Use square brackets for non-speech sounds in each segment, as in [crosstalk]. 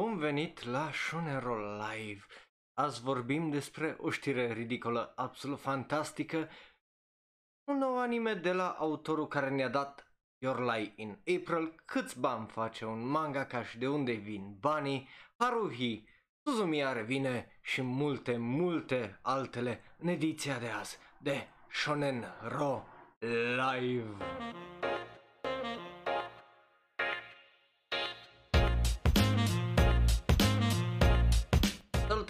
Bun venit la Shonero Live! Azi vorbim despre o știre ridicolă, absolut fantastică, un nou anime de la autorul care ne-a dat Your Lie in April, câți bani face un manga ca și de unde vin banii, Haruhi, Suzumiya revine și multe, multe altele în ediția de azi de Shonen Ro Live.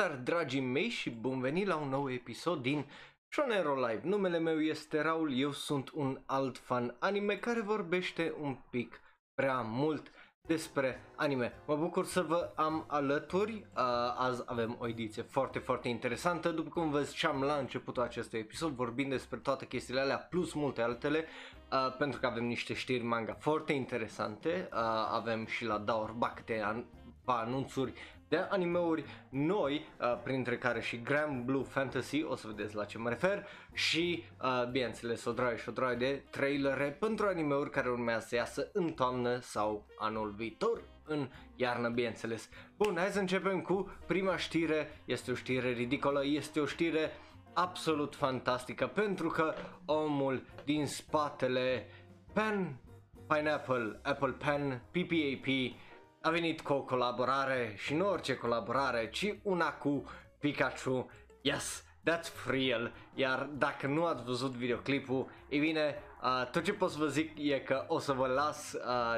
Salutare dragii mei și bun venit la un nou episod din Shonero Live. Numele meu este Raul, eu sunt un alt fan anime care vorbește un pic prea mult despre anime. Mă bucur să vă am alături. Uh, azi avem o ediție foarte, foarte interesantă. După cum vă ziceam la începutul acestui episod, vorbim despre toate chestiile alea plus multe altele, uh, pentru că avem niște știri manga foarte interesante. Uh, avem și la Daorba câte an- anunțuri de animeuri noi, uh, printre care și Grand Blue Fantasy, o să vedeți la ce mă refer, și, uh, bineînțeles, o droaie și o droaie de trailere pentru animeuri care urmează să iasă în toamnă sau anul viitor, în iarnă, bineînțeles. Bun, hai să începem cu prima știre, este o știre ridicolă, este o știre absolut fantastică, pentru că omul din spatele Pen Pineapple, Apple Pen, PPAP, a venit cu o colaborare și nu orice colaborare, ci una cu Pikachu. Yes, that's real. Iar dacă nu ați văzut videoclipul, e bine, uh, tot ce pot să vă zic e că o să vă las uh,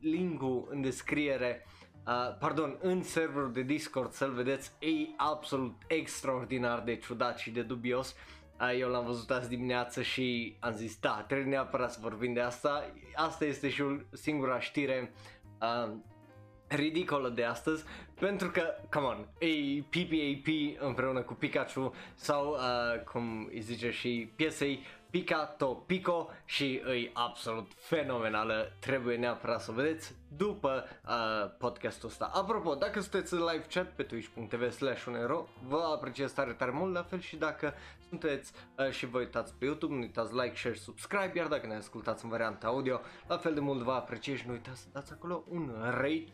linkul în descriere Uh, pardon, în serverul de Discord să-l vedeți, e absolut extraordinar de ciudat și de dubios. Uh, eu l-am văzut azi dimineață și am zis, da, trebuie neapărat să vorbim de asta. Asta este și o singura știre uh, ridicolă de astăzi pentru că, come on, e PPAP împreună cu Pikachu sau uh, cum îi zice și piesei Pikato Pico și e absolut fenomenală, trebuie neapărat să o vedeți după uh, podcastul ăsta. Apropo, dacă sunteți în live chat pe twitch.tv slash unero, vă apreciez tare tare mult, la fel și dacă sunteți uh, și vă uitați pe YouTube, nu uitați like, share, subscribe, iar dacă ne ascultați în varianta audio, la fel de mult vă apreciez și nu uitați să dați acolo un rate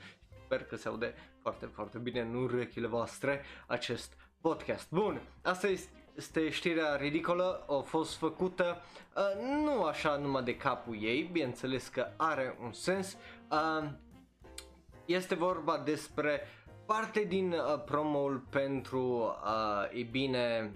sper că se aude foarte, foarte bine în urechile voastre acest podcast. Bun, asta este știrea ridicolă, a fost făcută uh, nu așa numai de capul ei, bineînțeles că are un sens. Uh, este vorba despre parte din uh, promoul pentru, uh, e bine,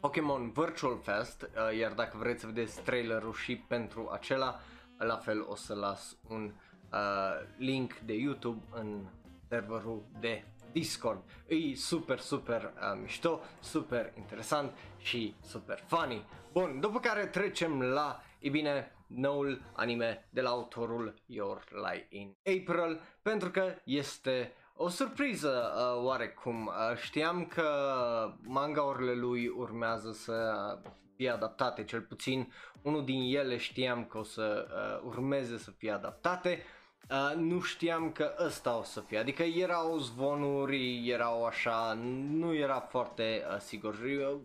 Pokémon Virtual Fest, uh, iar dacă vreți să vedeți trailerul și pentru acela, la fel o să las un uh, link de YouTube în serverul de Discord. E super, super uh, mișto, super interesant și super funny. Bun, după care trecem la, e bine, noul anime de la autorul Your Lie in April, pentru că este o surpriză uh, oarecum. Uh, știam că mangaurile lui urmează să fie adaptate, cel puțin unul din ele știam că o să uh, urmeze să fie adaptate. Uh, nu știam că ăsta o să fie, adică erau zvonuri, erau așa, nu era foarte uh, sigur. Eu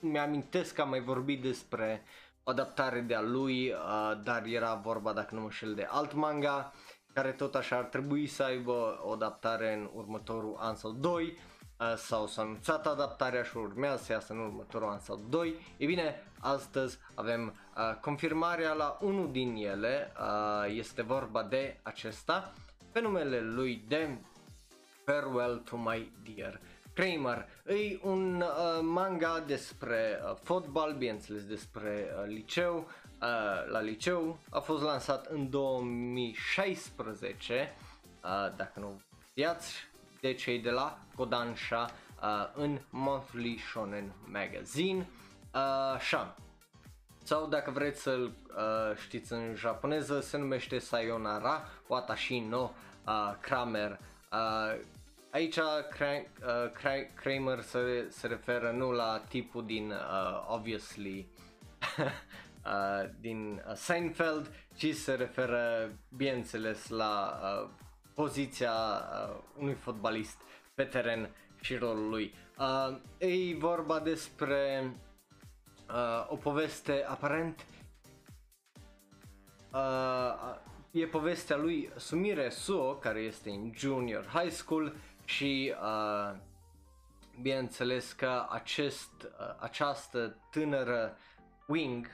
mi-amintesc că am mai vorbit despre o adaptare de-a lui, uh, dar era vorba, dacă nu mă șel, de alt manga, care tot așa ar trebui să aibă o adaptare în următorul an sau 2 Uh, sau s-a anunțat adaptarea și urmează să iasă în următorul an sau 2. E bine, astăzi avem uh, confirmarea la unul din ele, uh, este vorba de acesta, pe numele lui de Farewell to My Dear Kramer. E un uh, manga despre uh, fotbal, bineînțeles despre uh, liceu, uh, la liceu, a fost lansat în 2016, uh, dacă nu știați, de cei de la Kodansha uh, în Monthly Shonen Magazine. Uh, așa. Sau dacă vreți să-l uh, știți în japoneză, se numește Sayonara Watashi no uh, Kramer. Uh, aici Kra- uh, Kramer se, se referă nu la tipul din uh, obviously [laughs] uh, din uh, Seinfeld, ci se referă bineînțeles la uh, poziția uh, unui fotbalist pe teren și rolul lui. Uh, e vorba despre uh, o poveste aparent uh, e povestea lui Sumire Suo, care este în junior high school și uh, bineînțeles că acest, uh, această tânără wing,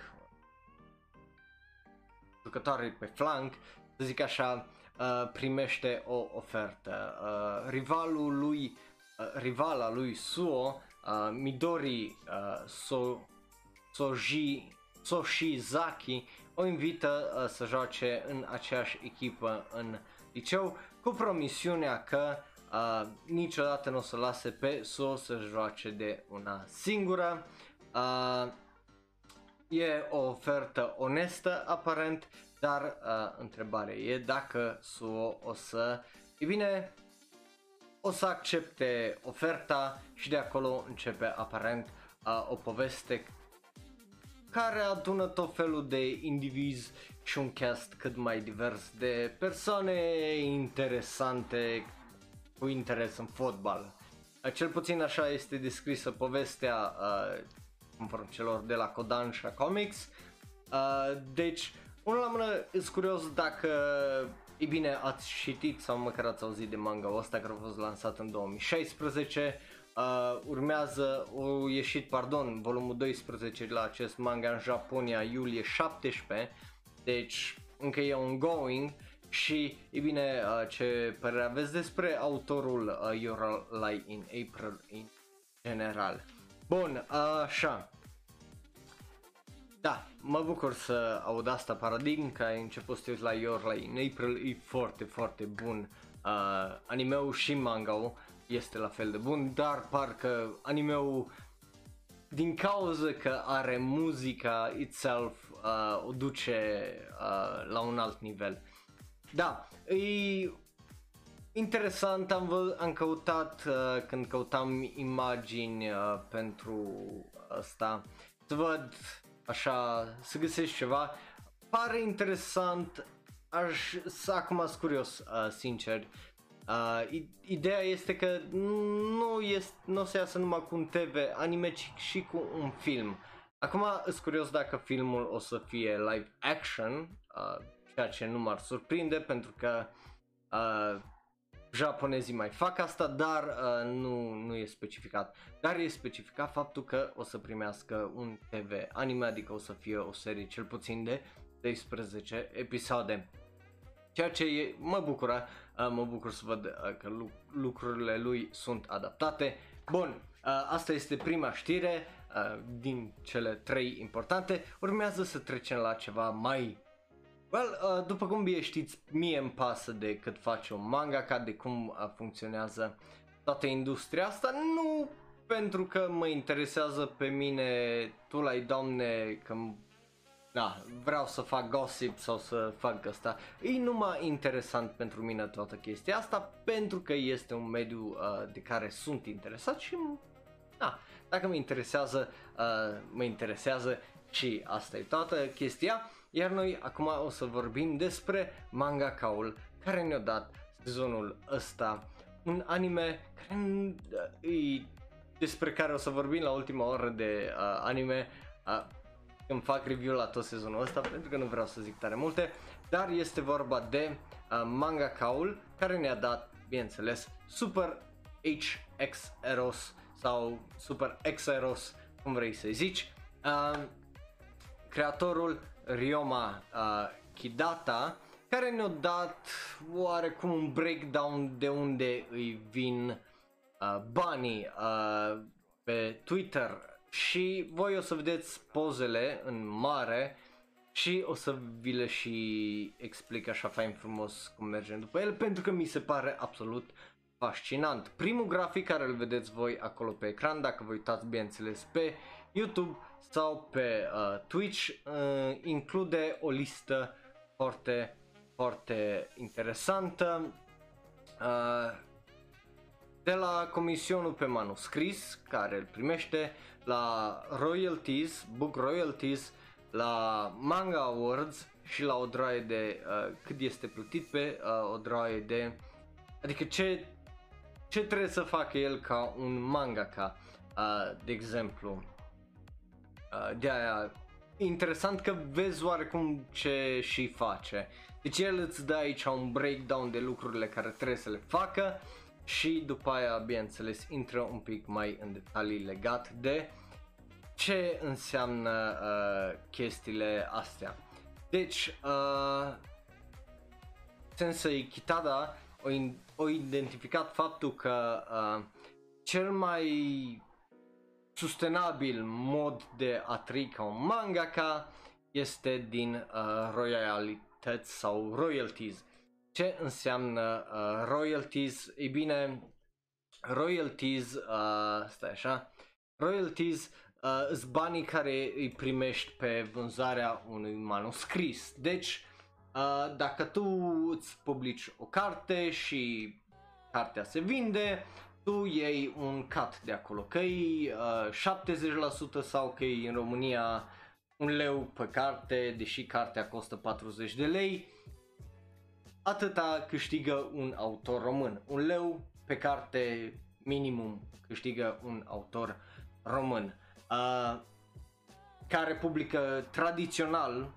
jucătoare pe flank, să zic așa, uh, primește o ofertă. Uh, rivalul lui, uh, rivala lui Suo, uh, Midori uh, so, Soji, Soshizaki, o invită uh, să joace în aceeași echipă în liceu cu promisiunea că uh, niciodată nu o să lase pe So să joace de una singură. Uh, e o ofertă onestă aparent, dar uh, întrebarea e dacă So o să, e bine, o să accepte oferta și de acolo începe aparent uh, o poveste care adună tot felul de indivizi și un cast cât mai divers de persoane interesante cu interes în fotbal. Cel puțin așa este descrisă povestea uh, conform celor de la Kodansha Comics. Uh, deci, unul la mână, sunt curios dacă, e bine, ați citit sau măcar ați auzit de manga ăsta care a fost lansat în 2016. Uh, urmează, o ieșit, pardon, volumul 12 la acest manga în Japonia iulie 17, deci încă e ongoing și, e bine, uh, ce părere aveți despre autorul uh, Your Lie in April in general? Bun, așa. Da, mă bucur să aud asta paradigm, că ai început să la Your Lie in April, e foarte, foarte bun. Uh, animeul și manga este la fel de bun, dar parcă animeul din cauza că are muzica itself uh, o duce uh, la un alt nivel. Da, e interesant, am, vă, am căutat uh, când căutam imagini uh, pentru asta. Să văd așa, să găsesc ceva. Pare interesant, aș, să acum sunt curios, uh, sincer, Uh, ideea este că nu, este, nu o să iasă numai cu un TV anime, ci și cu un film. Acum sunt curios dacă filmul o să fie live action, uh, ceea ce nu m-ar surprinde pentru că uh, japonezii mai fac asta, dar uh, nu, nu e specificat. Dar e specificat faptul că o să primească un TV anime, adică o să fie o serie cel puțin de 12 episoade. Ceea ce e, mă bucură, uh, mă bucur să văd uh, că lucrurile lui sunt adaptate. Bun, uh, asta este prima știre din cele trei importante. Urmează să trecem la ceva mai Well, uh, după cum bine știți, mie îmi pasă de cât face un manga, ca de cum uh, funcționează toată industria asta, nu pentru că mă interesează pe mine, tu la doamne, că da, vreau să fac gossip sau să fac asta. E numai interesant pentru mine toată chestia asta pentru că este un mediu uh, de care sunt interesat și da, dacă mă interesează, uh, mă interesează și asta e toată chestia. Iar noi acum o să vorbim despre manga Kaul care ne-a dat sezonul ăsta. Un anime care e, despre care o să vorbim la ultima oră de uh, anime. Uh, când fac review la tot sezonul ăsta pentru că nu vreau să zic tare multe, dar este vorba de uh, Manga Kaul care ne-a dat, bineînțeles, Super HX Eros sau Super X Eros, cum vrei să zici. Uh, creatorul Ryoma uh, Kidata care ne-a dat oarecum un breakdown de unde îi vin uh, banii uh, pe Twitter și voi o să vedeți pozele în mare și o să vi le și explic așa fain frumos cum mergem după el pentru că mi se pare absolut fascinant. Primul grafic care îl vedeți voi acolo pe ecran, dacă vă uitați bineînțeles pe YouTube sau pe uh, Twitch, uh, include o listă foarte, foarte interesantă. Uh, de la comisionul pe manuscris care îl primește, la royalties, book royalties, la manga awards și la o draie de uh, cât este plătit pe uh, o draie de adică ce ce trebuie să facă el ca un mangaka, uh, de exemplu. Uh, de aia interesant că vezi oarecum ce și face. Deci el îți dă aici un breakdown de lucrurile care trebuie să le facă și după aia, bineînțeles, intră un pic mai în detalii legat de ce înseamnă uh, chestiile astea. Deci, uh, Sensei Kitada o, in, o identificat faptul că uh, cel mai sustenabil mod de a trăi ca un mangaka este din uh, royalități sau royalties. Ce înseamnă uh, royalties? Ei bine, royalties, uh, stai așa, royalties uh, sunt banii care îi primești pe vânzarea unui manuscris. Deci, uh, dacă tu îți publici o carte și cartea se vinde, tu iei un cut de acolo, că e uh, 70% sau că e în România un leu pe carte, deși cartea costă 40 de lei, atâta câștigă un autor român. Un leu pe carte minimum câștigă un autor român. Uh, care publică tradițional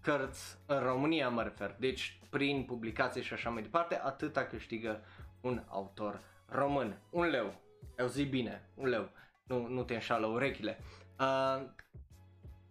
cărți în România mă refer, deci prin publicații și așa mai departe, atâta câștigă un autor român. Un leu. Eu zic bine, un leu. Nu, nu te înșală urechile. Uh,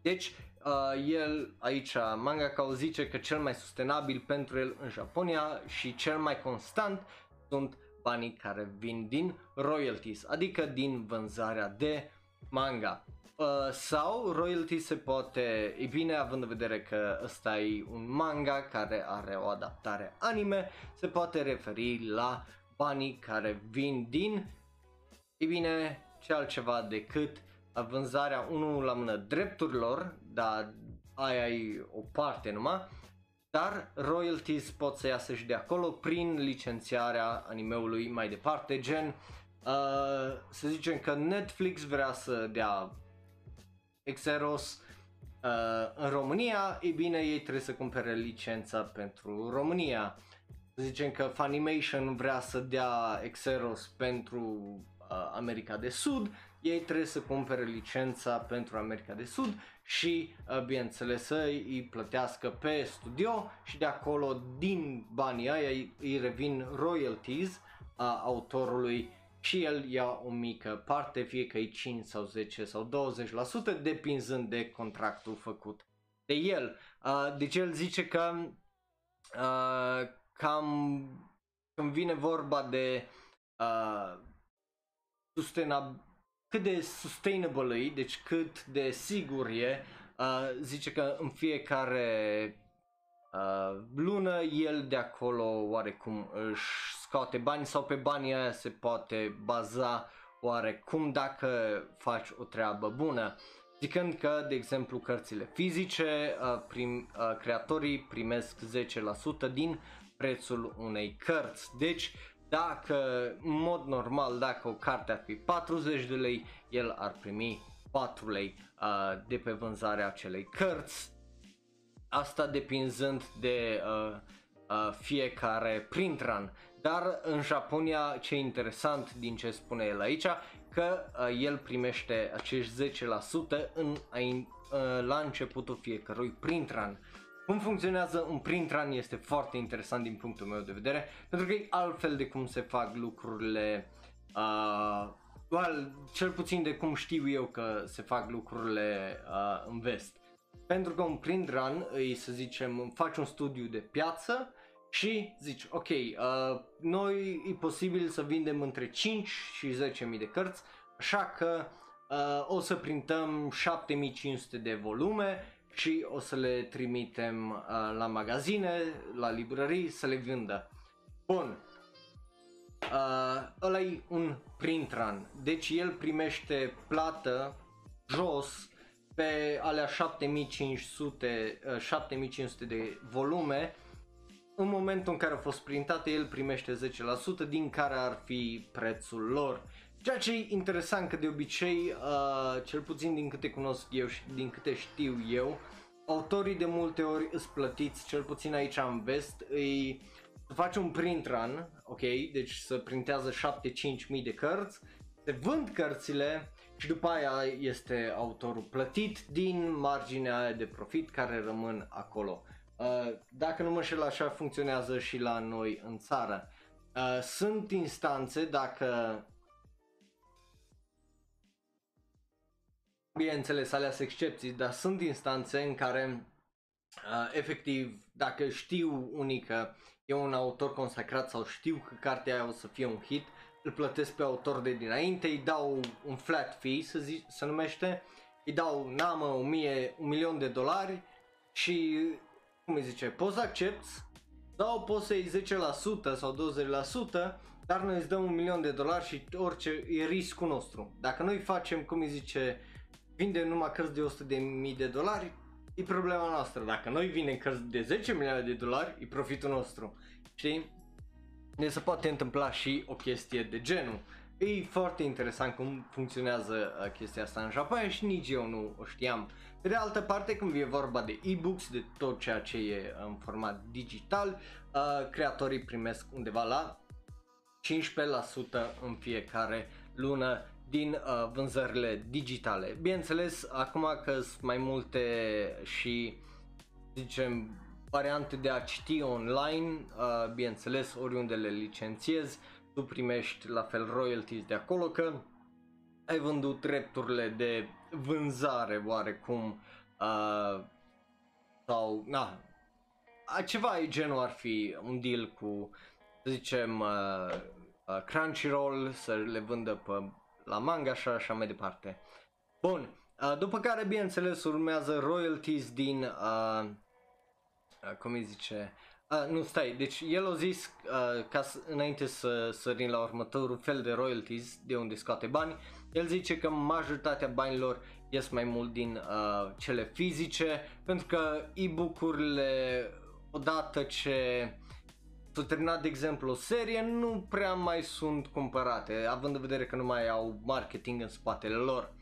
deci, uh, el aici, manga zice că cel mai sustenabil pentru el în Japonia și cel mai constant sunt banii care vin din royalties, adică din vânzarea de manga. Uh, sau royalty se poate, e bine având în vedere că ăsta e un manga care are o adaptare anime, se poate referi la banii care vin din, e bine, ce altceva decât vânzarea unul la mână drepturilor, dar aia e o parte numai, dar royalties pot să iasă și de acolo prin licențiarea animeului mai departe, gen uh, să zicem că Netflix vrea să dea Xeros uh, în România, e bine ei trebuie să cumpere licența pentru România. Să zicem că Funimation vrea să dea Xeros pentru uh, America de Sud, ei trebuie să cumpere licența pentru America de Sud și, uh, bineînțeles, să îi plătească pe studio și de acolo, din banii aia, îi revin royalties a autorului și el ia o mică parte, fie că e 5 sau 10 sau 20%, depinzând de contractul făcut de el. Uh, deci el zice că uh, cam când vine vorba de uh, sustenab- cât de sustainable e, deci cât de sigur e, uh, zice că în fiecare uh, lună el de acolo oarecum își scoate bani sau pe banii aia se poate baza oarecum dacă faci o treabă bună. Zicând că, de exemplu, cărțile fizice, uh, prim, uh, creatorii primesc 10% din prețul unei cărți. Deci, dacă, în mod normal, dacă o carte ar fi 40 de lei, el ar primi 4 lei uh, de pe vânzarea acelei cărți. Asta depinzând de uh, uh, fiecare print run. Dar în Japonia ce e interesant din ce spune el aici, că uh, el primește acești 10% în, uh, la începutul fiecărui print run. Cum funcționează un print run este foarte interesant din punctul meu de vedere, pentru că e altfel de cum se fac lucrurile, uh, well, cel puțin de cum știu eu că se fac lucrurile uh, în vest. Pentru că un print run îi să zicem faci un studiu de piață și zici ok, uh, noi e posibil să vindem între 5 și 10.000 de cărți, așa că uh, o să printăm 7500 de volume și o să le trimitem uh, la magazine, la librării să le vândă. Bun. Uh, ăla e un print run. Deci el primește plată jos pe alea 7500, uh, 7500 de volume în momentul în care au fost printate, el primește 10% din care ar fi prețul lor. Ceea ce e interesant că de obicei, uh, cel puțin din câte cunosc eu și din câte știu eu, autorii de multe ori îți plătiți, cel puțin aici în vest, îi să faci un print run, ok, deci să printează 7-5 mii de cărți, se vând cărțile și după aia este autorul plătit din marginea de profit care rămân acolo. Uh, dacă nu mă știu, așa funcționează și la noi în țară. Uh, sunt instanțe, dacă bineînțeles aleas excepții, dar sunt instanțe în care uh, efectiv dacă știu unii că e un autor consacrat sau știu că cartea aia o să fie un hit, îl plătesc pe autor de dinainte, îi dau un flat fee, să zic, se numește, îi dau, n-am un, mie, un milion de dolari și, cum îi zice, poți să accepti sau poți să iei 10% sau 20%, dar noi îți dăm un milion de dolari și orice e riscul nostru. Dacă noi facem, cum îi zice, vindem numai cărți de 100 de mii de dolari, e problema noastră. Dacă noi vindem cărți de 10 milioane de dolari, e profitul nostru. Știi? Ne se poate întâmpla și o chestie de genul. E foarte interesant cum funcționează uh, chestia asta în Japonia și nici eu nu o știam. Pe de altă parte, când e vorba de e-books, de tot ceea ce e în format digital, uh, creatorii primesc undeva la 15% în fiecare lună din uh, vânzările digitale. Bineînțeles, acum că sunt mai multe și zicem variante de a citi online, uh, bineînțeles, oriunde le licențiezi, tu primești la fel royalties de acolo că ai vândut drepturile de vânzare oarecum uh, sau na, ceva e genul ar fi un deal cu să zicem uh, uh, Crunchyroll să le vândă pe la manga și așa mai departe. Bun, uh, după care bineînțeles urmează royalties din, uh, uh, cum îi zice, uh, nu stai, deci el a zis, uh, ca să, înainte să sărim la următorul fel de royalties, de unde scoate bani, el zice că majoritatea banilor ies mai mult din uh, cele fizice, pentru că e-book-urile odată ce s-a terminat, de exemplu, o serie, nu prea mai sunt cumpărate, având în vedere că nu mai au marketing în spatele lor.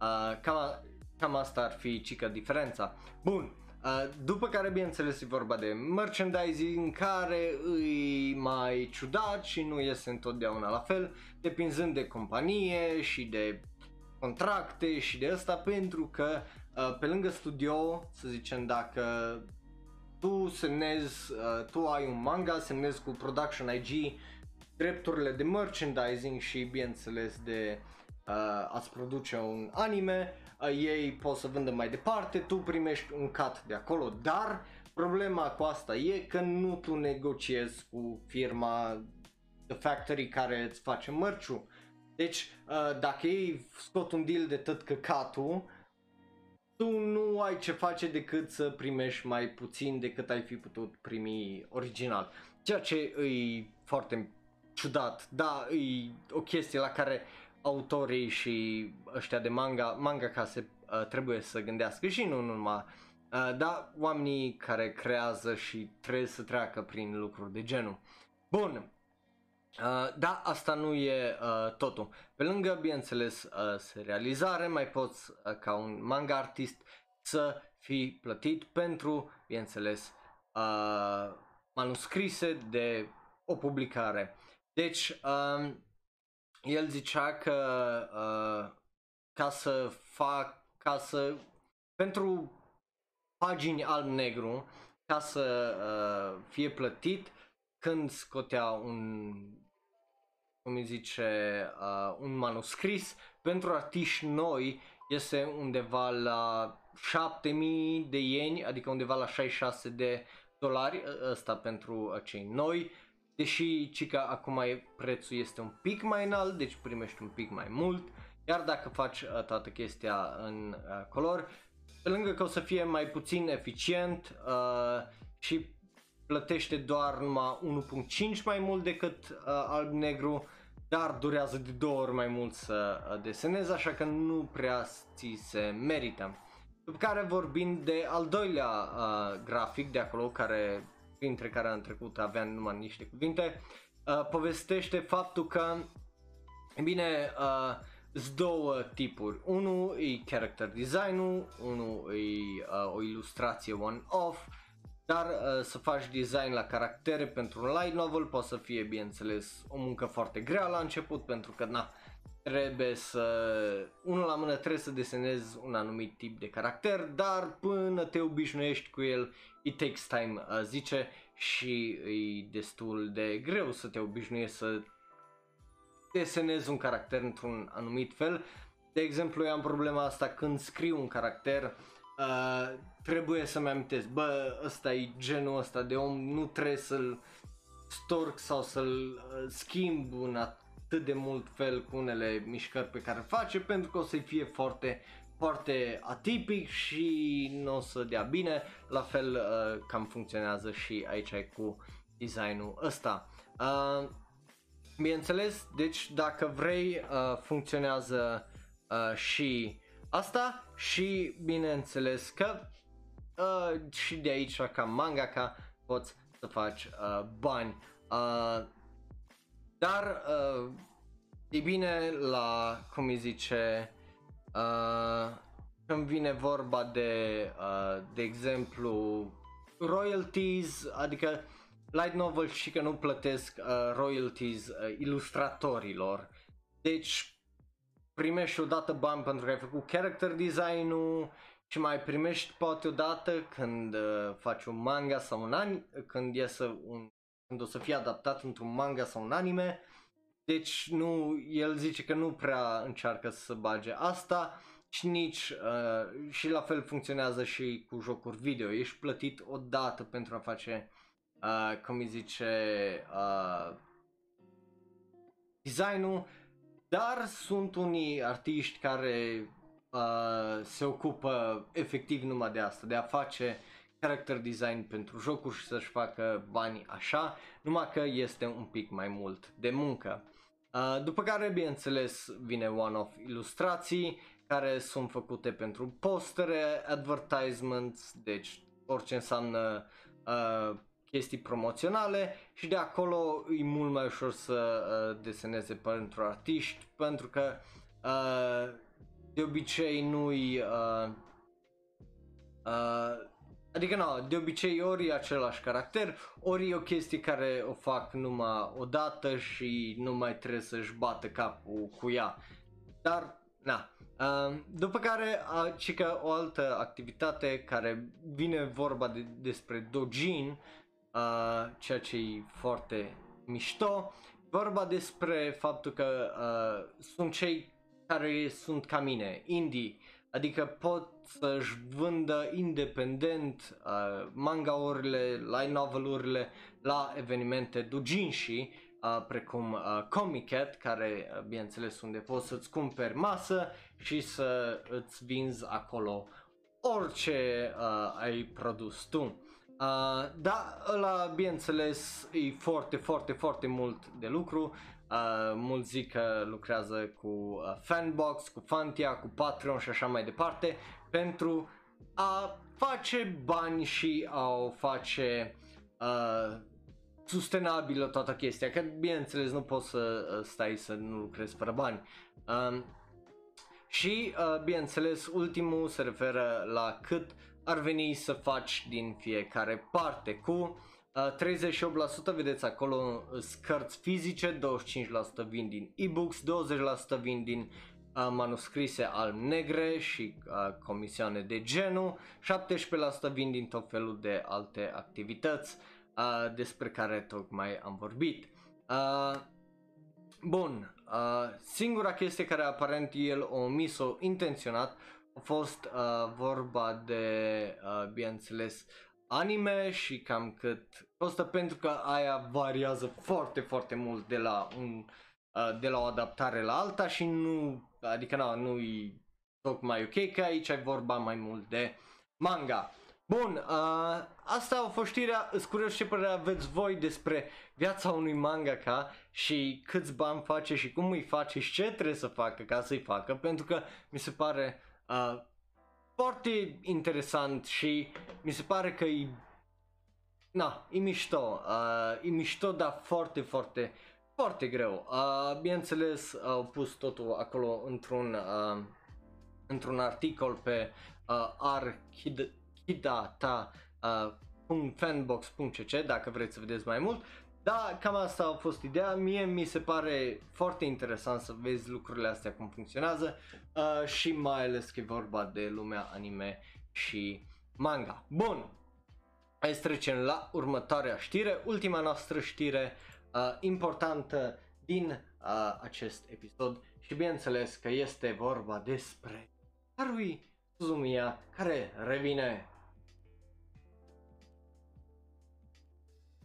Uh, cam, cam asta ar fi cică diferența. Bun, uh, după care, bineînțeles, e vorba de merchandising care îi mai ciudat și nu iese întotdeauna la fel, depinzând de companie și de contracte și de asta pentru că uh, pe lângă studio, să zicem dacă tu semnezi, uh, tu ai un manga, semnezi cu Production IG drepturile de merchandising și bineînțeles de uh, a-ți produce un anime, uh, ei pot să vândă mai departe, tu primești un cut de acolo, dar problema cu asta e că nu tu negociezi cu firma The Factory care îți face mărciu. Deci, uh, dacă ei scot un deal de tot căcatul, tu nu ai ce face decât să primești mai puțin decât ai fi putut primi original. Ceea ce e foarte ciudat, da, e o chestie la care autorii și ăștia de manga, manga ca se uh, trebuie să gândească și nu numai, uh, da, oamenii care creează și trebuie să treacă prin lucruri de genul. Bun, Uh, da, asta nu e uh, totul. Pe lângă, bineînțeles, uh, serializare, mai poți uh, ca un manga artist să fii plătit pentru, bineînțeles, uh, manuscrise de o publicare. Deci, uh, el zicea că uh, ca să fac, ca să, pentru pagini alb-negru, ca să uh, fie plătit, când scotea un cum îi zice, uh, un manuscris pentru artiști noi este undeva la 7000 de ieni, adică undeva la 66 de dolari, ăsta pentru cei noi, deși cica acum prețul este un pic mai înalt, deci primești un pic mai mult, iar dacă faci toată chestia în uh, color, pe lângă că o să fie mai puțin eficient uh, și plătește doar numai 1.5 mai mult decât uh, alb-negru, dar durează de două ori mai mult să uh, desenezi, așa că nu prea ți se merită. După care vorbim de al doilea uh, grafic de acolo, care printre care am trecut avea numai niște cuvinte, uh, povestește faptul că, bine, uh, sunt două tipuri. Unul e character design-ul, unul e uh, o ilustrație one-off, dar uh, să faci design la caractere pentru un light novel poate să fie, bineînțeles, o muncă foarte grea la început pentru că, na, trebuie să, unul la mână trebuie să desenezi un anumit tip de caracter, dar până te obișnuiești cu el, it takes time, uh, zice, și e destul de greu să te obișnuiești să desenezi un caracter într-un anumit fel. De exemplu, eu am problema asta când scriu un caracter, uh, trebuie să-mi amintesc, bă, ăsta e genul ăsta de om, nu trebuie să-l storc sau să-l uh, schimb în atât de mult fel cu unele mișcări pe care face pentru că o să fie foarte foarte atipic și nu o să dea bine, la fel uh, cam funcționează și aici cu designul ăsta. Uh, bineînțeles, deci dacă vrei uh, funcționează uh, și asta și bineînțeles că uh, și de aici ca mangaka poți să faci uh, bani. Uh, dar uh, e bine la, cum îi zice, uh, când vine vorba de, uh, de exemplu, royalties, adică light novel și că nu plătesc uh, royalties uh, ilustratorilor. Deci primești odată bani pentru că ai făcut character design-ul și mai primești poate odată când uh, faci un manga sau un anime, când iese un când o să fie adaptat într-un manga sau un anime. Deci nu, el zice că nu prea încearcă să bage asta și nici uh, și la fel funcționează și cu jocuri video. Ești plătit o dată pentru a face, uh, cum îi zice, uh, designul, dar sunt unii artiști care uh, se ocupă efectiv numai de asta, de a face character design pentru jocuri și să-și facă bani așa, numai că este un pic mai mult de muncă. Uh, după care, bineînțeles, vine one-off ilustrații care sunt făcute pentru postere, advertisements, deci orice înseamnă uh, chestii promoționale și de acolo e mult mai ușor să uh, deseneze pentru artiști pentru că uh, de obicei nu-i uh, uh, Adică nu, de obicei ori e același caracter, ori e o chestie care o fac numai o dată și nu mai trebuie să-și bată capul cu ea. Dar, na. Uh, după care, uh, că o altă activitate care vine vorba de, despre dojin, uh, ceea ce e foarte mișto, vorba despre faptul că uh, sunt cei care sunt ca mine, indie, adică pot să-și vândă independent uh, manga-urile, light novel-urile la evenimente doujinshi, uh, precum uh, Comic Cat, care uh, bineînțeles unde poți să-ți cumperi masă și să îți vinzi acolo orice uh, ai produs tu. Uh, da, ăla bineînțeles e foarte, foarte, foarte mult de lucru Uh, mulți zic că lucrează cu uh, Fanbox, cu Fantia, cu Patreon și așa mai departe pentru a face bani și a o face uh, sustenabilă toată chestia, că bineînțeles nu poți să uh, stai să nu lucrezi fără bani. Uh, și uh, bineînțeles ultimul se referă la cât ar veni să faci din fiecare parte cu 38% vedeți acolo cărți fizice, 25% vin din e-books, 20% vin din uh, manuscrise alb-negre și uh, comisioane de genul, 17% vin din tot felul de alte activități uh, despre care tocmai am vorbit. Uh, bun, uh, singura chestie care aparent el o omis-o intenționat a fost uh, vorba de, uh, bineînțeles, anime și cam cât costă pentru că aia variază foarte, foarte mult de la, un, uh, de la o adaptare la alta și nu, adică na, nu e tocmai ok că aici ai vorba mai mult de manga. Bun, uh, asta a fost știrea, îți curios ce părere aveți voi despre viața unui mangaka și câți bani face și cum îi face și ce trebuie să facă ca să-i facă, pentru că mi se pare uh, foarte interesant și mi se pare că e Na, e mișto, uh, e mișto, dar foarte, foarte, foarte greu. Uh, bineînțeles, au pus totul acolo într-un, uh, într-un articol pe uh, archidata uh, dacă vreți să vedeți mai mult, da, cam asta a fost ideea. Mie mi se pare foarte interesant să vezi lucrurile astea cum funcționează uh, și mai ales că e vorba de lumea anime și manga. Bun, hai să trecem la următoarea știre, ultima noastră știre uh, importantă din uh, acest episod și bineînțeles că este vorba despre Harui Suzumiya care revine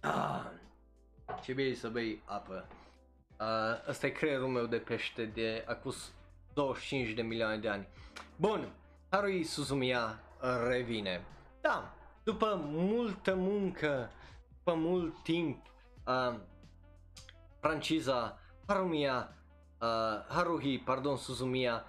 Ah, ce bine să bei apă. Uh, ăsta e creierul meu de pește de acus 25 de milioane de ani. Bun, Harui Suzumiya revine. Da, după multă muncă, după mult timp, uh, franciza Harumiya, uh, Haruhi, pardon, Suzumiya,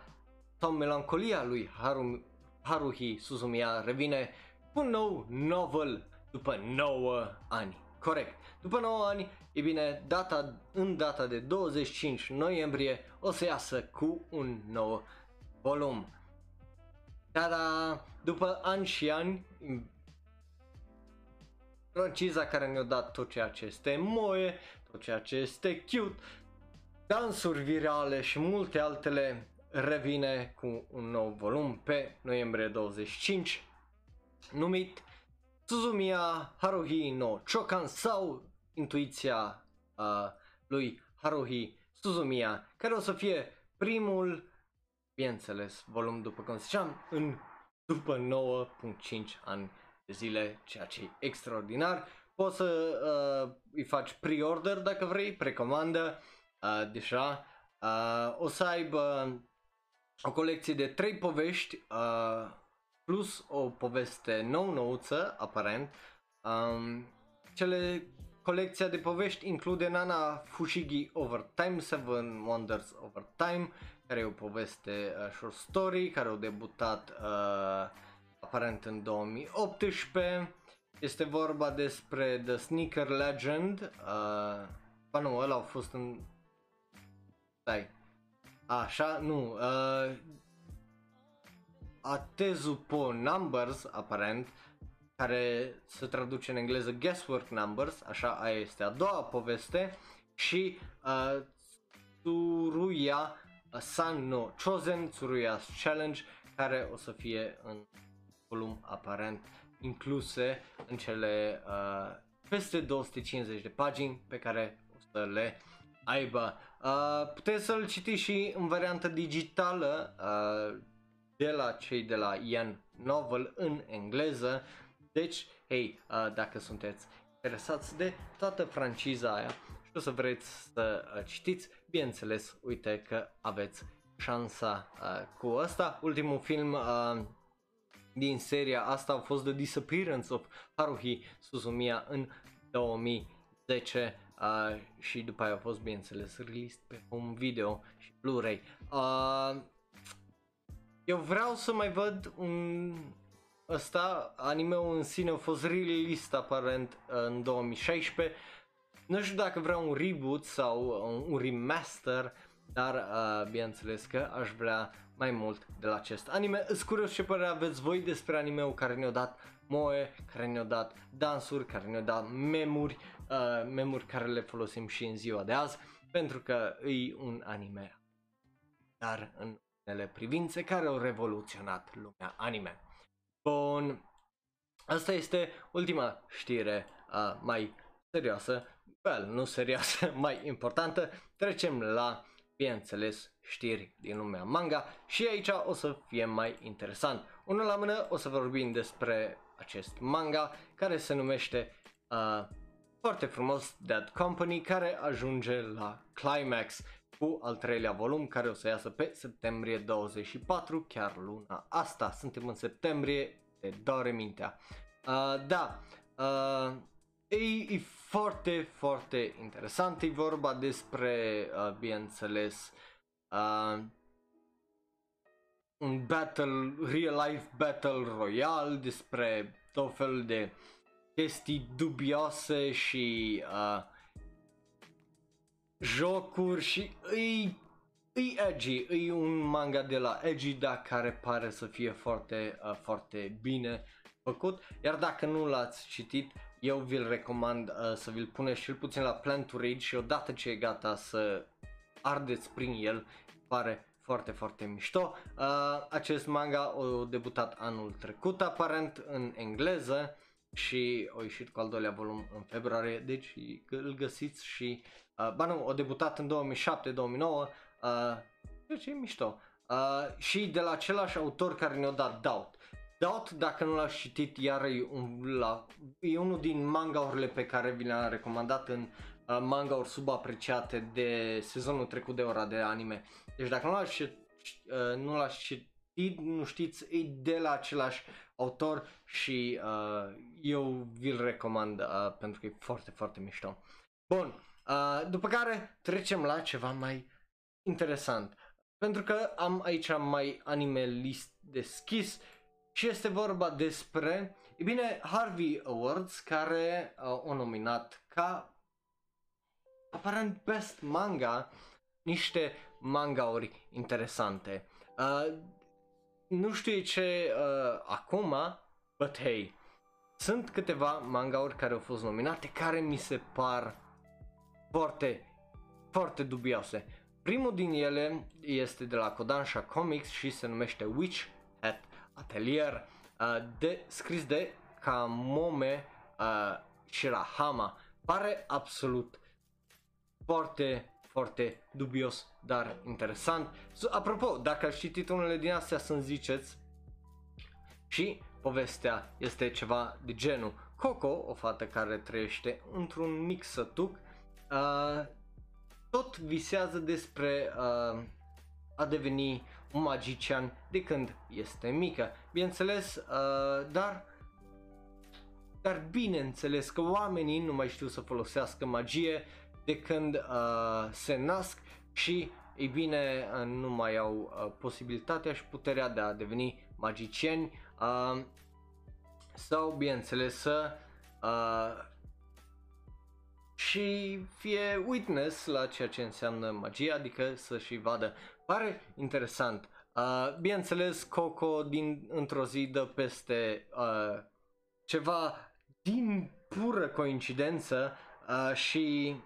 sau melancolia lui Haru, Haruhi Suzumiya revine cu un nou novel după 9 ani. Corect. După 9 ani, e bine, data, în data de 25 noiembrie o să iasă cu un nou volum. Dar după ani și ani, franciza care ne-a dat tot ceea ce este moe, tot ceea ce este cute, dansuri virale și multe altele revine cu un nou volum pe noiembrie 25 numit Suzumiya Haruhi no Chokan sau intuiția uh, lui Haruhi Suzumiya care o să fie primul bineînțeles volum după cum ziceam în după 9.5 ani de zile ceea ce e extraordinar. Poți să uh, îi faci pre-order dacă vrei, precomandă uh, deja uh, o să aibă o colecție de trei povești uh, plus o poveste nou-nouță, aparent. Um, cele colecția de povești include Nana Fushigi Over Time, Seven Wonders Over Time, care e o poveste uh, short story, care a debutat uh, aparent în 2018. Este vorba despre The Sneaker Legend. Uh, ba nu, ăla a fost în... Stai. Așa, nu. Uh, Atezupo Numbers, aparent, care se traduce în engleză Guesswork Numbers, așa aia este a doua poveste, și uh, Tsuruya San no Chosen, Tsuruya's Challenge, care o să fie în volum aparent incluse în cele uh, peste 250 de pagini pe care o să le aibă. Uh, puteți să-l citiți și în variantă digitală, uh, de la cei de la Ian Novel în engleză. Deci, hei, uh, dacă sunteți interesați de toată franciza aia și o să vreți să uh, citiți, bineînțeles, uite că aveți șansa uh, cu asta. Ultimul film uh, din seria asta a fost The Disappearance of Haruhi Suzumiya în 2010 uh, și după aia a fost bineînțeles released pe home video și Blu-ray. Uh, eu vreau să mai văd un ăsta, anime-ul în sine a fost released aparent în 2016. Nu știu dacă vreau un reboot sau un remaster, dar uh, bineînțeles că aș vrea mai mult de la acest anime. Îți curios ce părere aveți voi despre anime-ul care ne-a dat moe, care ne-a dat dansuri, care ne-a dat memuri, uh, memuri care le folosim și în ziua de azi, pentru că e un anime. Dar în unele privințe care au revoluționat lumea anime. Bun, asta este ultima știre uh, mai serioasă, well, nu serioasă, [laughs] mai importantă. Trecem la, bineînțeles, știri din lumea manga și aici o să fie mai interesant. Unul la mână o să vorbim despre acest manga care se numește uh, foarte frumos Dead Company care ajunge la climax cu al treilea volum care o să iasă pe septembrie 24, chiar luna asta. Suntem în septembrie, te doare mintea. Uh, da, uh, e, e foarte, foarte interesant. E vorba despre, uh, bineînțeles, uh, un battle, real life battle royal, despre tot felul de chestii dubioase și uh, jocuri și îi e edgy, e un manga de la edgy, dar care pare să fie foarte, uh, foarte bine făcut. Iar dacă nu l-ați citit, eu vi-l recomand uh, să vi-l puneți cel puțin la Plan to Read și odată ce e gata să ardeți prin el, pare foarte, foarte mișto. Uh, acest manga a debutat anul trecut aparent în engleză și a ieșit cu al doilea volum în februarie, deci îl găsiți și, uh, ba nu, a debutat în 2007-2009, uh, deci e mișto. Uh, și de la același autor care ne-a dat Doubt. Doubt, dacă nu l-ați citit, iar e, un, la, e unul din mangaurile pe care vi le-am recomandat în uh, mangauri subapreciate de sezonul trecut de ora de anime. Deci dacă nu l-ați, uh, nu l-ați citit, nu știți, e de la același autor și uh, eu vi-l recomand uh, pentru că e foarte, foarte mișto. Bun, uh, după care trecem la ceva mai interesant. Pentru că am aici mai anime list deschis și este vorba despre, e bine, Harvey Awards care uh, au nominat ca aparent best manga niște mangauri interesante. Uh, nu știu ce uh, acum, but hey, sunt câteva mangauri care au fost nominate care mi se par foarte, foarte dubioase. Primul din ele este de la Kodansha Comics și se numește Witch Hat Atelier, uh, de, scris de Kamome uh, Shirahama. Pare absolut foarte, foarte dubios, dar interesant. So, apropo, dacă ați citit unele din astea să-mi ziceți și povestea este ceva de genul Coco, o fată care trăiește într-un mic sătuc, uh, tot visează despre uh, a deveni un magician de când este mică. Bineînțeles, uh, dar dar bineînțeles că oamenii nu mai știu să folosească magie de când uh, se nasc și ei bine uh, nu mai au uh, posibilitatea și puterea de a deveni magicieni uh, sau bineînțeles să uh, și fie witness la ceea ce înseamnă magie, adică să și vadă. Pare interesant. Uh, bineînțeles, Coco din într-o zi dă peste uh, ceva din pură coincidență uh, și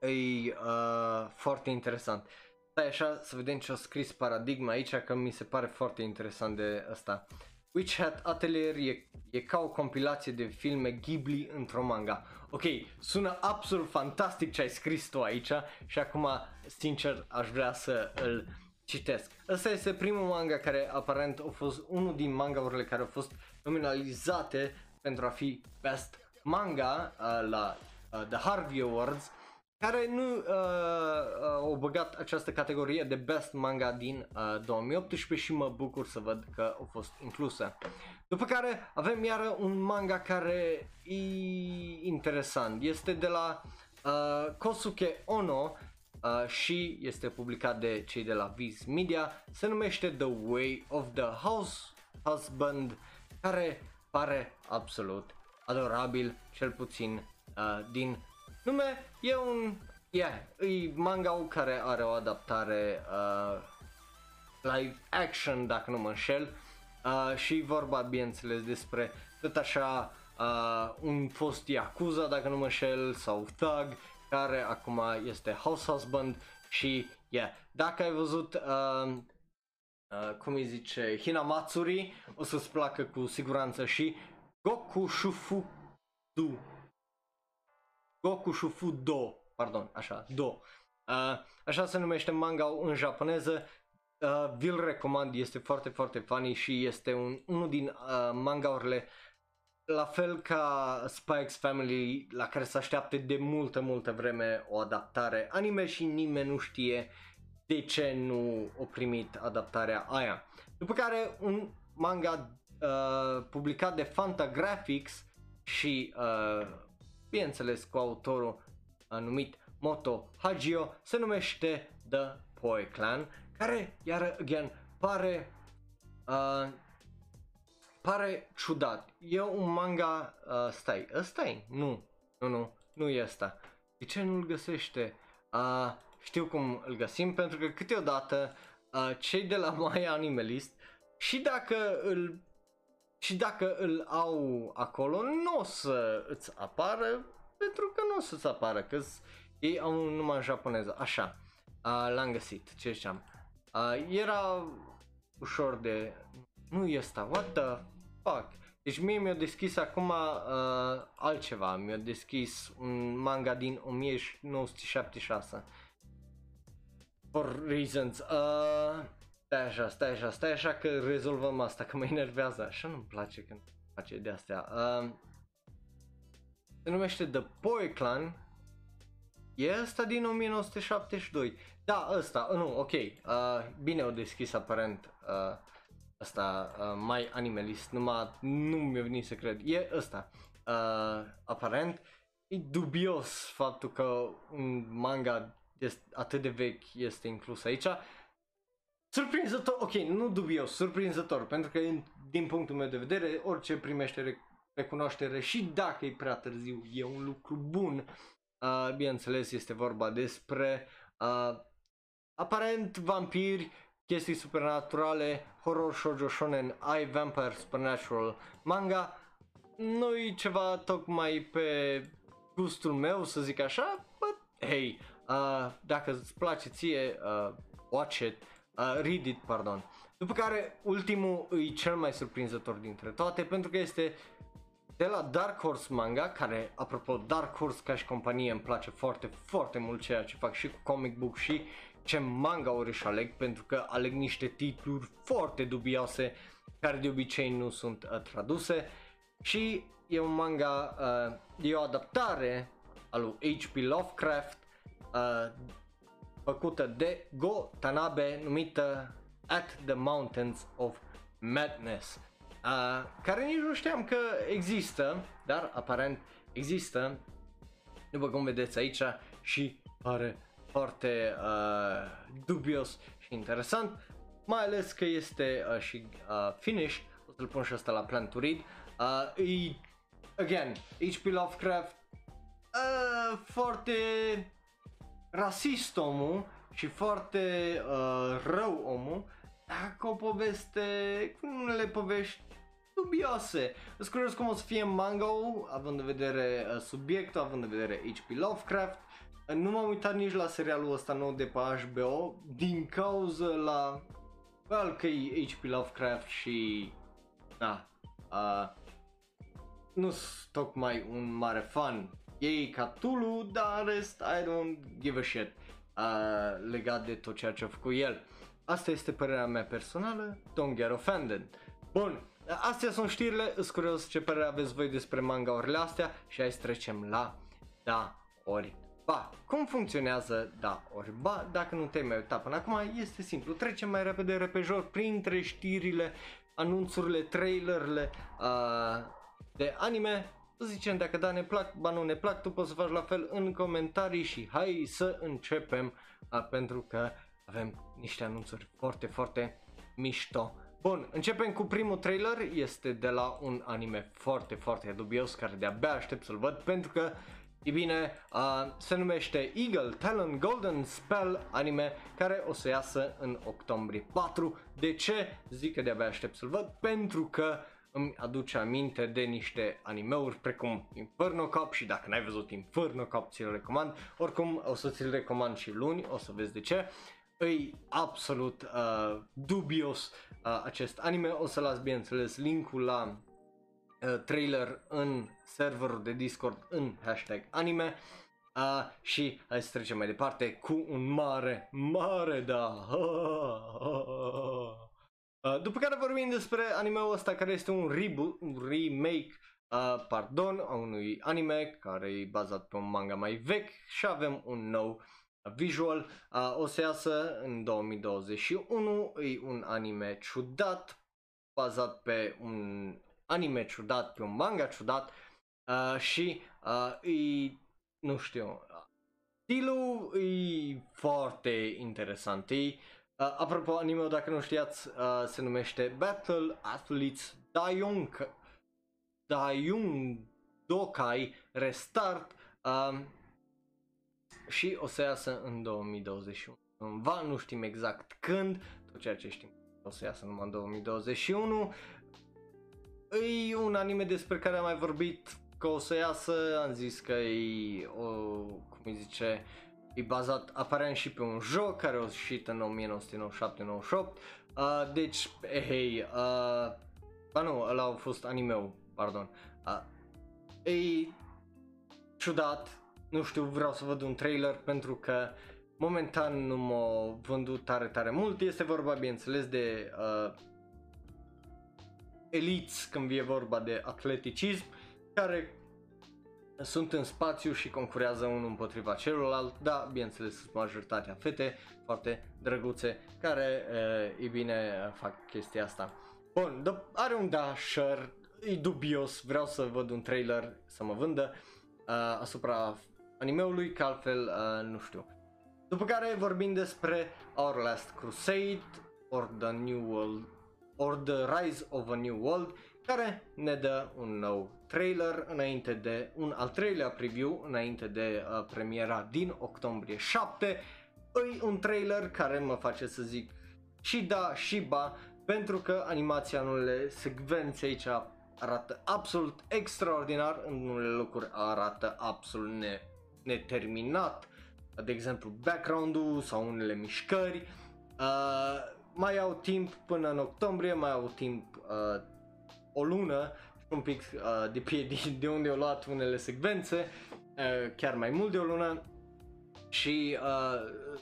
e uh, foarte interesant. Stai așa să vedem ce a scris Paradigma aici, că mi se pare foarte interesant de asta. Witch Hat Atelier e, e ca o compilație de filme Ghibli într-o manga. Ok, sună absolut fantastic ce ai scris tu aici și acum, sincer, aș vrea să îl citesc. Ăsta este primul manga care aparent a fost unul din mangaurile care au fost nominalizate pentru a fi Best Manga uh, la uh, The Harvey Awards care nu uh, uh, au băgat această categorie de Best Manga din uh, 2018 și mă bucur să văd că au fost incluse. După care avem iară un manga care e interesant. Este de la uh, Kosuke Ono uh, și este publicat de cei de la Viz Media. Se numește The Way of the House Husband care pare absolut adorabil, cel puțin uh, din nume. E un, yeah, e manga care are o adaptare uh, live action, dacă nu mă înșel, uh, și vorba, bineînțeles, despre tot așa uh, un fost Yakuza, dacă nu mă înșel, sau Thug, care acum este house husband și, yeah, dacă ai văzut uh, Uh, cum îi zice, Hinamatsuri, o să-ți placă cu siguranță și Goku Shufudu. Goku Shufudo, pardon, așa, do. Uh, așa se numește manga în japoneză. Uh, vi-l recomand, este foarte, foarte funny și este un, unul din uh, mangaurile la fel ca Spike's Family, la care se așteaptă de multă, multă vreme o adaptare anime și nimeni nu știe de ce nu o primit adaptarea aia. După care un manga uh, publicat de Fantagraphics și uh, bineînțeles cu autorul uh, numit Moto Hagio se numește The Poi Clan care iar again pare uh, pare ciudat. E un manga, uh, stai, ăsta Nu, nu, nu, nu e asta. De ce nu-l găsește? Uh, știu cum îl găsim pentru că câteodată uh, cei de la My Animalist și dacă îl și dacă îl au acolo nu o să îți apară pentru că nu o să-ți apară că ei au numai în japoneză. Așa, uh, l-am găsit, ce ziceam. Uh, era ușor de... Nu e asta, what the fuck? Deci mie mi-a deschis acum uh, altceva, mi-a deschis un manga din 1976. For reasons. Uh, stai așa, stai așa, stai așa că rezolvăm asta, că mă enervează. Așa nu-mi place când face de astea. Uh, se numește The Boy Clan. E ăsta din 1972. Da, ăsta, nu, ok. Uh, bine o deschis aparent. Uh, ăsta, uh, mai animalist, numai nu mi-a venit să cred. E ăsta, uh, aparent. E dubios faptul că un manga este atât de vechi este inclus aici. Surprinzător, ok, nu dubios, surprinzător, pentru că din punctul meu de vedere, orice primește recunoaștere și dacă e prea târziu, e un lucru bun. Uh, bineînțeles, este vorba despre uh, aparent vampiri chestii supernaturale, horror shoujo shonen, ai vampire supernatural manga, nu e ceva tocmai pe gustul meu să zic așa, but hey, uh, dacă îți place ție, uh, watch it, uh, read it, pardon. După care ultimul e cel mai surprinzător dintre toate pentru că este de la Dark Horse Manga, care, apropo, Dark Horse ca și companie îmi place foarte, foarte mult ceea ce fac și cu comic book și ce manga ori își aleg pentru că aleg niște titluri foarte dubioase care de obicei nu sunt uh, traduse și e un manga, uh, e o adaptare a lui H.P. Lovecraft uh, făcută de Go Tanabe numită At the Mountains of Madness uh, care nici nu știam că există, dar aparent există după cum vedeți aici și pare foarte uh, dubios și interesant, mai ales că este uh, și uh, finish, o să-l pun și asta la plan to read, uh, e, again, H.P. Lovecraft, uh, foarte rasist omul și foarte uh, rău omul, dacă o poveste, cu unele povești dubioase. Îți curios cum o să fie manga având în vedere uh, subiectul, având în vedere H.P. Lovecraft nu m-am uitat nici la serialul ăsta nou de pe HBO din cauza la well, că e H.P. Lovecraft și da, uh, nu sunt tocmai un mare fan. Ei ca Tulu, dar rest I don't give a shit uh, legat de tot ceea ce a făcut el. Asta este părerea mea personală, don't get offended. Bun, astea sunt știrile, îți curios ce părere aveți voi despre manga-urile astea și hai să trecem la da ori Ba, cum funcționează da ori ba, dacă nu te-ai mai uitat până acum, este simplu, trecem mai repede repejor printre știrile, anunțurile, trailerele uh, de anime, zicem dacă da ne plac, ba nu ne plac, tu poți să faci la fel în comentarii și hai să începem uh, pentru că avem niște anunțuri foarte, foarte mișto. Bun, începem cu primul trailer, este de la un anime foarte, foarte dubios care de-abia aștept să-l văd pentru că E bine, uh, se numește Eagle Talon Golden Spell anime care o să iasă în octombrie 4. De ce? Zic că de-abia aștept să-l văd pentru că îmi aduce aminte de niște animeuri precum Inferno Cop și dacă n-ai văzut Inferno Cop ți-l recomand. Oricum o să ți-l recomand și luni, o să vezi de ce. Îi absolut uh, dubios uh, acest anime, o să las bineînțeles linkul la uh, trailer în serverul de Discord în hashtag anime uh, și hai să trecem mai departe cu un mare, mare da. Uh, [laughs] după care vorbim despre animeul ăsta care este un reboot, un remake, uh, pardon, a unui anime care e bazat pe un manga mai vechi și avem un nou visual. Uh, o să iasă în 2021, e un anime ciudat, bazat pe un anime ciudat, pe un manga ciudat uh, și uh, e, nu știu, stilul e foarte interesant. E, uh, apropo, anime dacă nu știați, uh, se numește Battle Athletes Dayong Dayung Dokai Restart. Uh, și o să iasă în 2021. Cândva, nu știm exact când, tot ceea ce știm o să iasă numai în 2021. E un anime despre care am mai vorbit că o să iasă, am zis că e o, cum îi zice, e bazat aparent și pe un joc care a ieșit în 1997-98. Uh, deci, eh, hei, uh, ba nu, ăla a fost anime pardon. Uh, e ciudat, nu știu, vreau să văd un trailer pentru că momentan nu m-a vândut tare tare mult, este vorba bineînțeles de uh, eliți când e vorba de atleticism care sunt în spațiu și concurează unul împotriva celuilalt, da, bineînțeles, majoritatea fete foarte drăguțe care, e bine, fac chestia asta. Bun, are un dasher, e dubios, vreau să văd un trailer să mă vândă uh, asupra animeului, că altfel uh, nu știu. După care vorbim despre Our Last Crusade, or The New World, or The Rise of a New World, care ne dă un nou trailer înainte de un al treilea preview înainte de uh, premiera din octombrie 7. E un trailer care mă face să zic și da și ba pentru că animația în unele secvențe aici arată absolut extraordinar, în unele locuri arată absolut ne, neterminat, de exemplu background-ul sau unele mișcări. Uh, mai au timp până în octombrie, mai au timp uh, o lună și un pic uh, de, de, de unde au luat unele secvențe, uh, chiar mai mult de o lună și uh,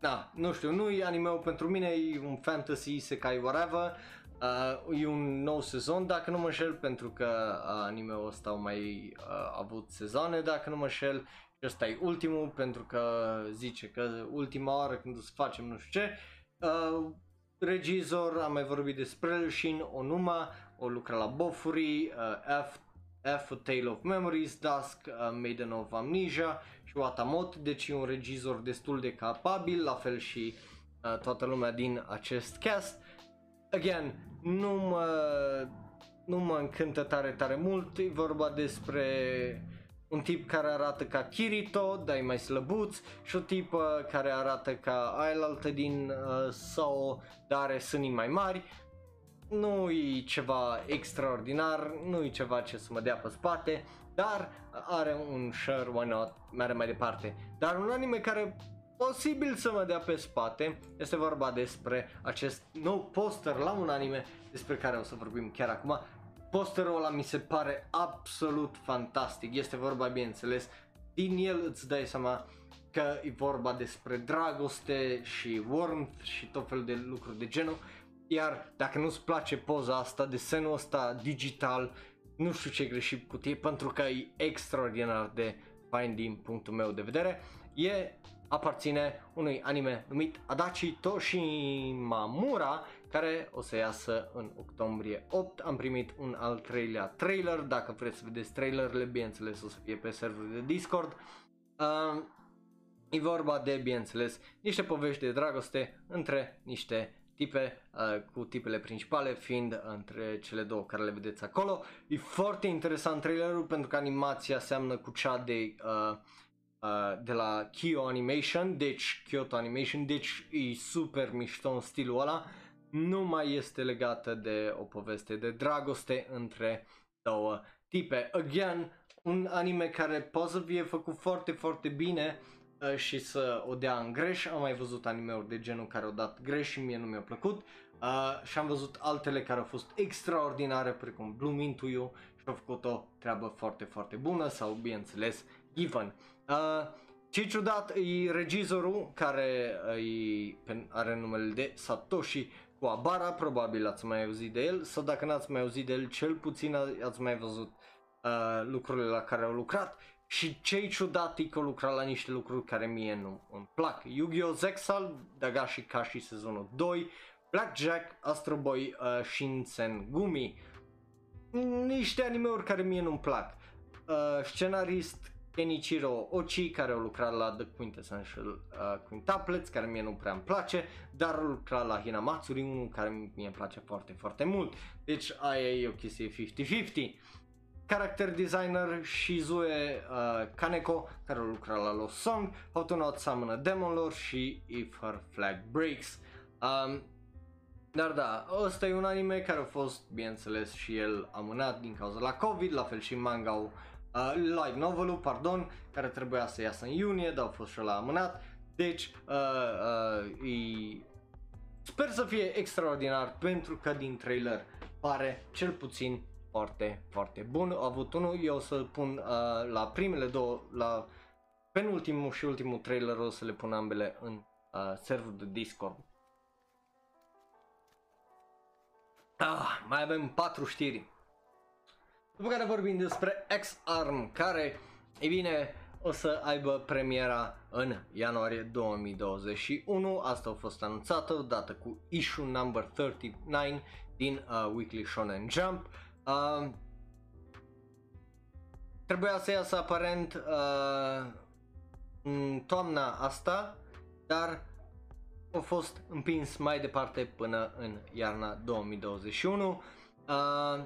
da, nu știu, nu e anime pentru mine, e un fantasy, isekai, whatever. Uh, e un nou sezon, dacă nu mă înșel, pentru că uh, anime-ul ăsta au mai uh, avut sezoane, dacă nu mă înșel, și ăsta e ultimul, pentru că zice că ultima oară când o să facem nu știu ce. Uh, regizor, am mai vorbit despre el, Shin Onuma, o lucra la Bofuri, uh, F, F, A Tale of Memories, Dusk, uh, Maiden of Amnesia și Watamot, deci e un regizor destul de capabil, la fel și uh, toată lumea din acest cast. Again, nu mă, nu mă încântă tare tare mult, e vorba despre un tip care arată ca Kirito, dar e mai slăbuț și o tipă care arată ca ailaltă din uh, Sao, dar are sânii mai mari nu e ceva extraordinar, nu e ceva ce să mă dea pe spate, dar are un share, why not, merge mai departe. Dar un anime care posibil să mă dea pe spate, este vorba despre acest nou poster la un anime despre care o să vorbim chiar acum. Posterul ăla mi se pare absolut fantastic, este vorba bineînțeles, din el îți dai seama că e vorba despre dragoste și warmth și tot felul de lucruri de genul iar dacă nu-ți place poza asta, desenul ăsta digital, nu știu ce greșit cu tine pentru că e extraordinar de fain din punctul meu de vedere. E aparține unui anime numit Adachi Toshimamura care o să iasă în octombrie 8. Am primit un al treilea trailer, dacă vreți să vedeți trailerele, bineînțeles o să fie pe serverul de Discord. Uh, e vorba de, bineînțeles, niște povești de dragoste între niște tipe, uh, cu tipele principale fiind între cele două care le vedeți acolo. E foarte interesant trailerul pentru că animația seamănă cu cea de, uh, uh, de la Kyo Animation, deci Kyoto Animation, deci e super mișto în stilul ăla. Nu mai este legată de o poveste de dragoste între două tipe. Again, un anime care poate să fie făcut foarte, foarte bine Uh, și să o dea în greș. Am mai văzut anime-uri de genul care au dat greș și mie nu mi-a plăcut. Uh, și am văzut altele care au fost extraordinare, precum Bloom Into You și au făcut o treabă foarte, foarte bună sau, bineînțeles, Given. Uh, ce ciudat e regizorul care uh, are numele de Satoshi Kuwabara, probabil ați mai auzit de el, sau dacă n-ați mai auzit de el, cel puțin ați mai văzut uh, lucrurile la care au lucrat și ce ciudat e că lucra la niște lucruri care mie nu îmi plac. Yu-Gi-Oh! Zexal, Dagashi Kashi sezonul 2, Blackjack, Astro Boy, uh, Shinsen Gumi. Niște animeuri care mie nu-mi plac. Uh, scenarist Kenichiro Ochi, care a lucrat la The Quintessential uh, Quintuplets, care mie nu prea îmi place, dar a lucrat la Hinamatsuri, unul care mie îmi place foarte, foarte mult. Deci aia e o chestie 50-50. Character designer Shizue uh, Kaneko, care lucra la Lost Song, How to Not Summon a Demon Lord și If Her Flag Breaks. Um, dar da, ăsta e un anime care a fost, bineînțeles, și el amânat din cauza la COVID, la fel și manga uh, live novel pardon, care trebuia să iasă în iunie, dar a fost și la amânat. Deci, uh, uh, e... sper să fie extraordinar pentru că din trailer pare cel puțin foarte, foarte bun. A avut unul, eu o să pun uh, la primele două, la penultimul și ultimul trailer o să le pun ambele în uh, serverul de Discord. Ah, mai avem patru știri. După care vorbim despre X-Arm, care, e bine, o să aibă premiera în ianuarie 2021. Asta a fost anunțată odată cu issue number 39 din uh, Weekly Shonen Jump. Uh, trebuia să iasă aparent uh, în toamna asta, dar a fost împins mai departe până în iarna 2021. Uh,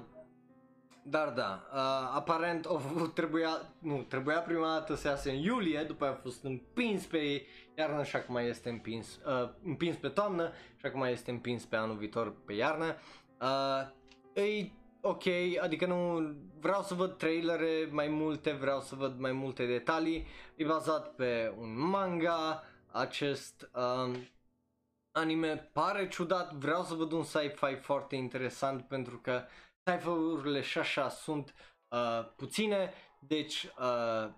dar da, uh, aparent o, trebuia, nu, trebuia prima dată să iasă în iulie, după aia a fost împins pe iarnă și acum este împins, uh, împins pe toamnă și acum este împins pe anul viitor pe iarnă. Uh, e ok, adică nu vreau să văd trailere mai multe, vreau să văd mai multe detalii. E bazat pe un manga, acest uh, anime pare ciudat, vreau să văd un sci-fi foarte interesant pentru că sci-fi-urile și așa sunt uh, puține, deci uh,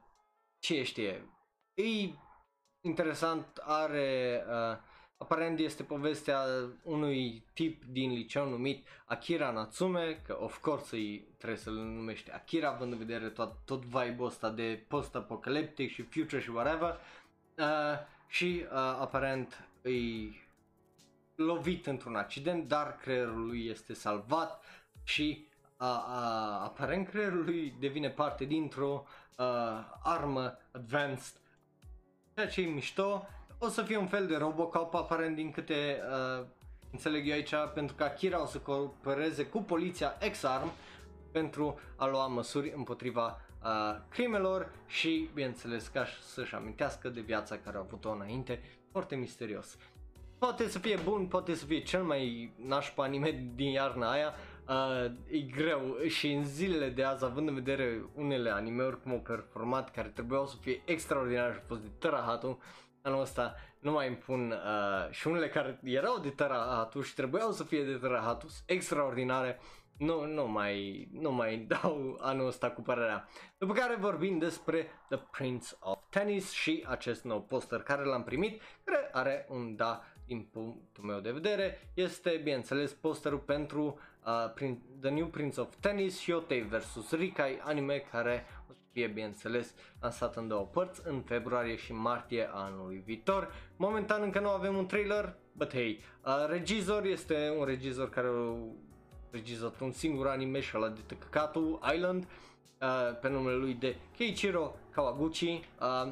ce știe, e interesant, are uh, Aparent este povestea unui tip din liceu numit Akira Natsume, că of course îi trebuie să-l numește Akira, având în vedere tot, tot vibe-ul ăsta de post-apocaliptic și future și whatever. Uh, și uh, aparent îi lovit într-un accident, dar creierul lui este salvat și uh, uh, aparent creierul lui devine parte dintr-o uh, armă advanced, ceea ce e mișto o să fie un fel de Robocop aparent din câte uh, înțeleg eu aici, pentru că Akira o să coopereze cu poliția X-Arm pentru a lua măsuri împotriva uh, crimelor și, bineînțeles, ca să-și amintească de viața care a avut-o înainte, foarte misterios. Poate să fie bun, poate să fie cel mai nașpa anime din iarna aia, uh, e greu. Și în zilele de azi, având în vedere unele animeuri cum au performat, care trebuiau să fie extraordinare și au fost de tărahatul, uh, anul ăsta nu mai îmi pun uh, și unele care erau de tărahatul și trebuiau să fie de tărahatul extraordinare, nu, nu, mai, nu mai [laughs] dau anul ăsta cu părerea. După care vorbim despre The Prince of Tennis și acest nou poster care l-am primit, care are un da din punctul meu de vedere, este bineînțeles posterul pentru uh, The New Prince of Tennis, Hyotei vs. Rikai, anime care fie bineînțeles lansat în două părți în februarie și martie anului viitor. Momentan încă nu avem un trailer, but hey, uh, regizor este un regizor care a regizat un singur anime și ăla de Tăcăcatul Island uh, pe numele lui de Keiichiro Kawaguchi. Uh,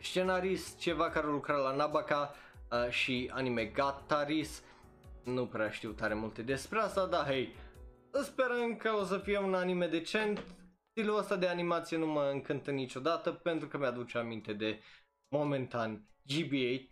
scenarist, ceva care lucra la Nabaka uh, și anime Gataris. Nu prea știu tare multe despre asta, dar hei, sperăm că o să fie un anime decent stilul ăsta de animație nu mă încântă niciodată pentru că mi-aduce aminte de momentan GB8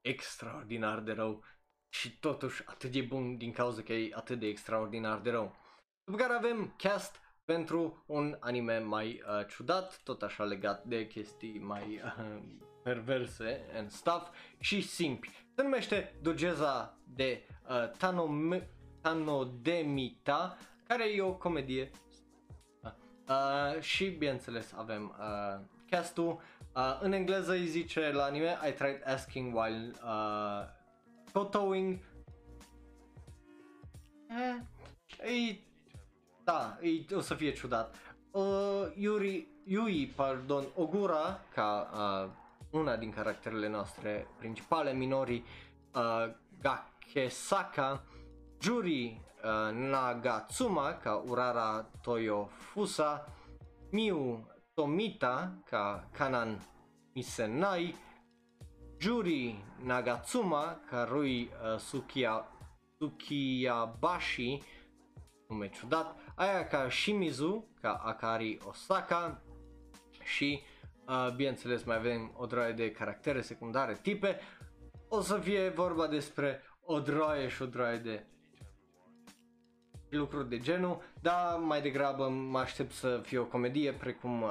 extraordinar de rău și totuși atât de bun din cauza că e atât de extraordinar de rău. După care avem cast pentru un anime mai uh, ciudat, tot așa legat de chestii mai uh, perverse and stuff și simpi. Se numește Dogeza de uh, Tanome- Tanodemita, care e o comedie Uh, și bineînțeles avem uh, castul. Uh, în engleză îi zice la anime I tried asking while uh, photoing. Eh, e, da, e, o să fie ciudat. Uh, Yuri, Yui, pardon, Ogura, ca uh, una din caracterele noastre principale, minori, uh, Gakesaka, Juri, uh, Nagatsuma ca Urara Toyo Fusa, Miu Tomita ca Kanan Misenai, Juri Nagatsuma ca Rui uh, Sukiya, Sukiyabashi, nume ciudat, aia ca Shimizu, ca Akari Osaka și uh, bineînțeles mai avem o droaie de caractere secundare, tipe, o să fie vorba despre o droaie și o droaie de lucruri de genul, dar mai degrabă mă aștept să fie o comedie precum uh,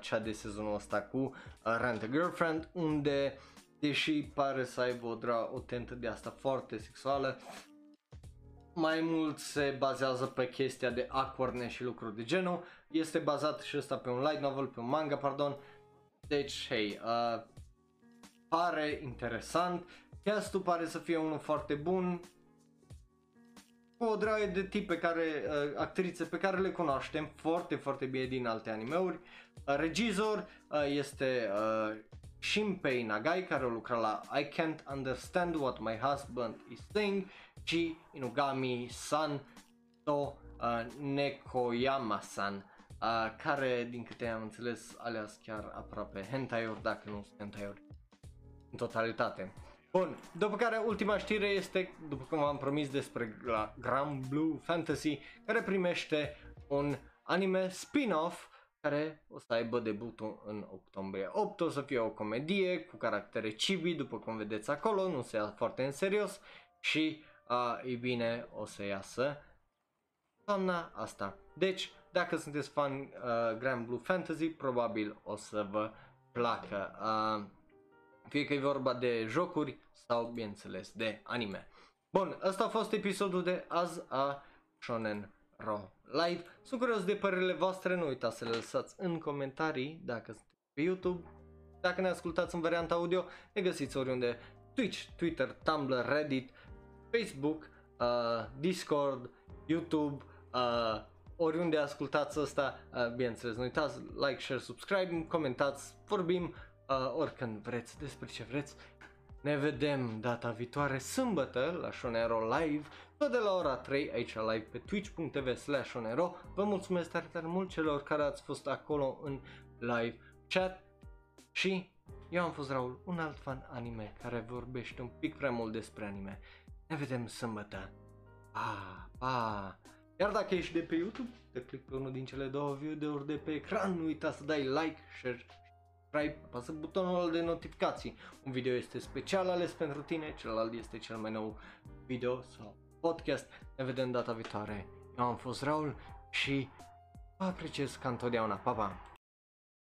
cea de sezonul ăsta cu uh, Rent a Girlfriend, unde deși pare să aibă o, dra- o tentă de asta foarte sexuală, mai mult se bazează pe chestia de awkwardness și lucruri de genul. Este bazat și ăsta pe un light novel, pe un manga, pardon. Deci, hei, uh, pare interesant. Castul pare să fie unul foarte bun. Cu o draie de tipe care, uh, actrițe pe care le cunoaștem foarte, foarte bine din alte animeuri. Uh, regizor uh, este uh, Shinpei Nagai care a lucrat la I Can't Understand What My Husband Is Saying și Inugami San to uh, Nekoyama-san uh, care din câte am înțeles alias chiar aproape hentai-uri dacă nu sunt hentai-uri în totalitate. Bun, după care ultima știre este, după cum am promis despre Grand Blue Fantasy, care primește un anime spin-off care o să aibă debutul în octombrie 8, o să fie o comedie cu caractere chibi, după cum vedeți acolo, nu se ia foarte în serios și, uh, ei bine, o să iasă toamna asta. Deci, dacă sunteți fan uh, Grand Blue Fantasy, probabil o să vă placă. Uh, fie că e vorba de jocuri sau, bineînțeles, de anime. Bun, ăsta a fost episodul de azi a Shonen Ro Live. Sunt curios de părerile voastre, nu uitați să le lăsați în comentarii dacă sunteți pe YouTube. Dacă ne ascultați în varianta audio, ne găsiți oriunde Twitch, Twitter, Tumblr, Reddit, Facebook, uh, Discord, YouTube, uh, oriunde ascultați asta, uh, bineînțeles, nu uitați, like, share, subscribe, comentați, vorbim uh, oricând vreți despre ce vreți. Ne vedem data viitoare sâmbătă la Shonero Live, tot de la ora 3 aici live pe twitch.tv slash Shonero. Vă mulțumesc tare tare mult celor care ați fost acolo în live chat și eu am fost Raul, un alt fan anime care vorbește un pic prea mult despre anime. Ne vedem sâmbătă. Pa, pa! Iar dacă ești de pe YouTube, te click pe unul din cele două videouri de pe ecran, nu uita să dai like, share subscribe, apasă butonul de notificații. Un video este special ales pentru tine, celălalt este cel mai nou video sau podcast. Ne vedem data viitoare. Eu am fost Raul și vă apreciez ca întotdeauna. Pa, pa!